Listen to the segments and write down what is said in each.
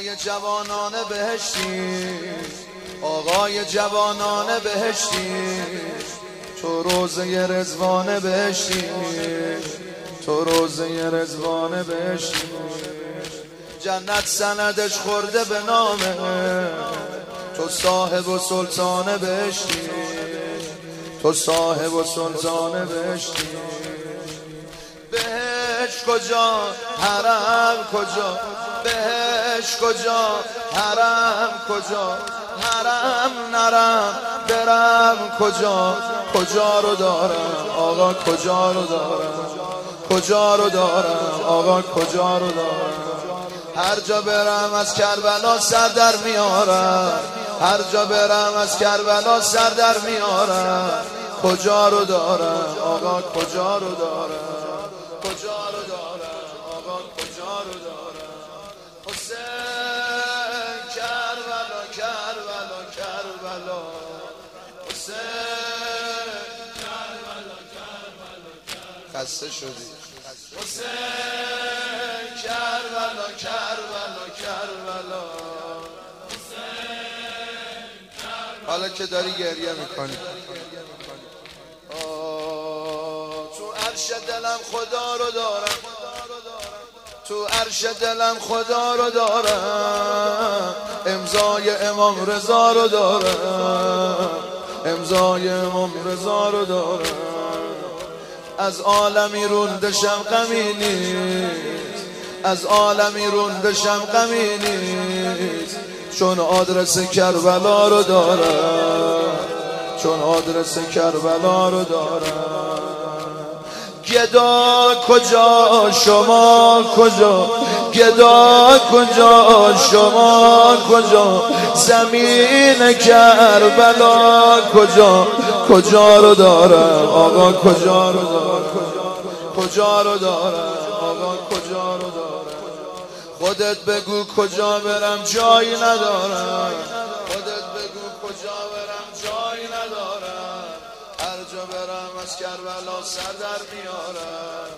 آقای جوانان بهشتی. آقای جوانان بهشتی. تو روزه رزوان بهشتی. تو روزه رزوان بهشتی. جنت سندش خورده به نامه. تو صاحب و سلطان بهشتی. تو صاحب و سلطان بهشتی. بهش کجا؟ حرم کجا؟ بهش کجا؟ حرم کجا؟ حرم نرم برم کجا؟ کجا رو دارم؟ آقا کجا رو دارم؟ کجا رو دارم؟ آقا کجا رو دارم؟ هر جا برم از کربلا سر در میارم. هر جا برم از کربلا سر در میارم. کجا رو دارم؟ آقا کجا رو دارم؟ کجا رو دارم؟ آقا کجا رو دارم؟ کربلا خسته شدی. حسین کربلا کربلا کربلا حالا که داری گریه می‌کنی. تو عرش دلم خدا رو دارم. تو عرش دلم خدا رو دارم. امضای امام رضا رو دارم. امضای امام رضا رو دارم. از عالمی روندشم غمی نیست. از عالمی روندشم غمی نیست. چون آدرس کربلا رو دارم. چون آدرس کربلا رو دارم. گدا کجا شما کجا؟ گدا کجا شما کجا؟ زمین کربلا کجا؟ کجا رو دارم آقا؟ کجا رو دارم؟ کجا رو دارم آقا؟ کجا رو دارم؟ خودت بگو کجا برم؟ جایی ندارم. سر میارم.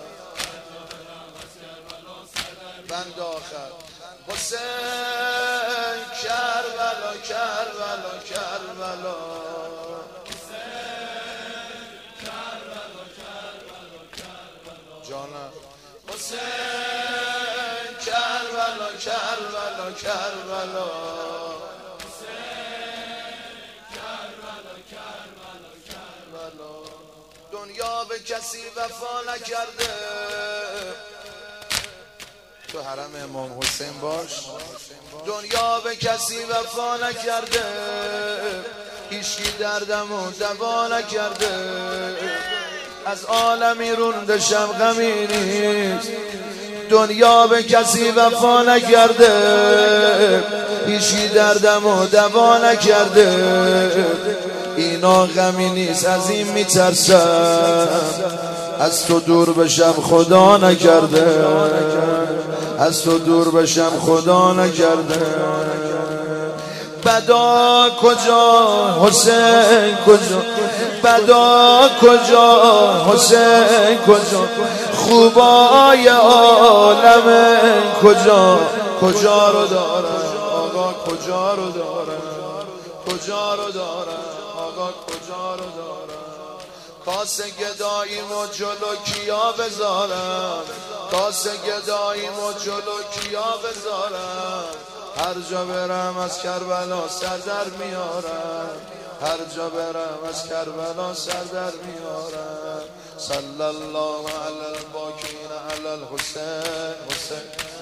بند آخر. حسین کربلا کربلا کربلا. جانم. حسین کربلا کربلا کربلا. دنیا به کسی وفا نکرده. تو حرم امام حسین باش. دنیا به کسی وفا نکرده. هیچی دردم و دوا نکرده. از عالمی روندشم غمی نیست. دنیا به کسی وفا نکرده. هیچی دردم و دوا نکرده. اینا غمی نیست از این میترسم. از تو دور بشم خدا نکرده. از تو دور بشم خدا نکرده. بدا کجا؟ حسین کجا؟ بدا کجا؟ حسین کجا؟ خوبای عالم کجا؟ کجا رو دارم؟ آقا کجا رو دارم؟ کجا رو دارم؟ آقا کجا رو دارم؟ کاسه گداییم و جلو کیا بذارم کاسه گداییم و جلو کیا بذارم هر جا برم از کربلا سر در میارم. هر جا برم از کربلا سر در میارم. صلی الله علی الباکین علی الحسین حسین.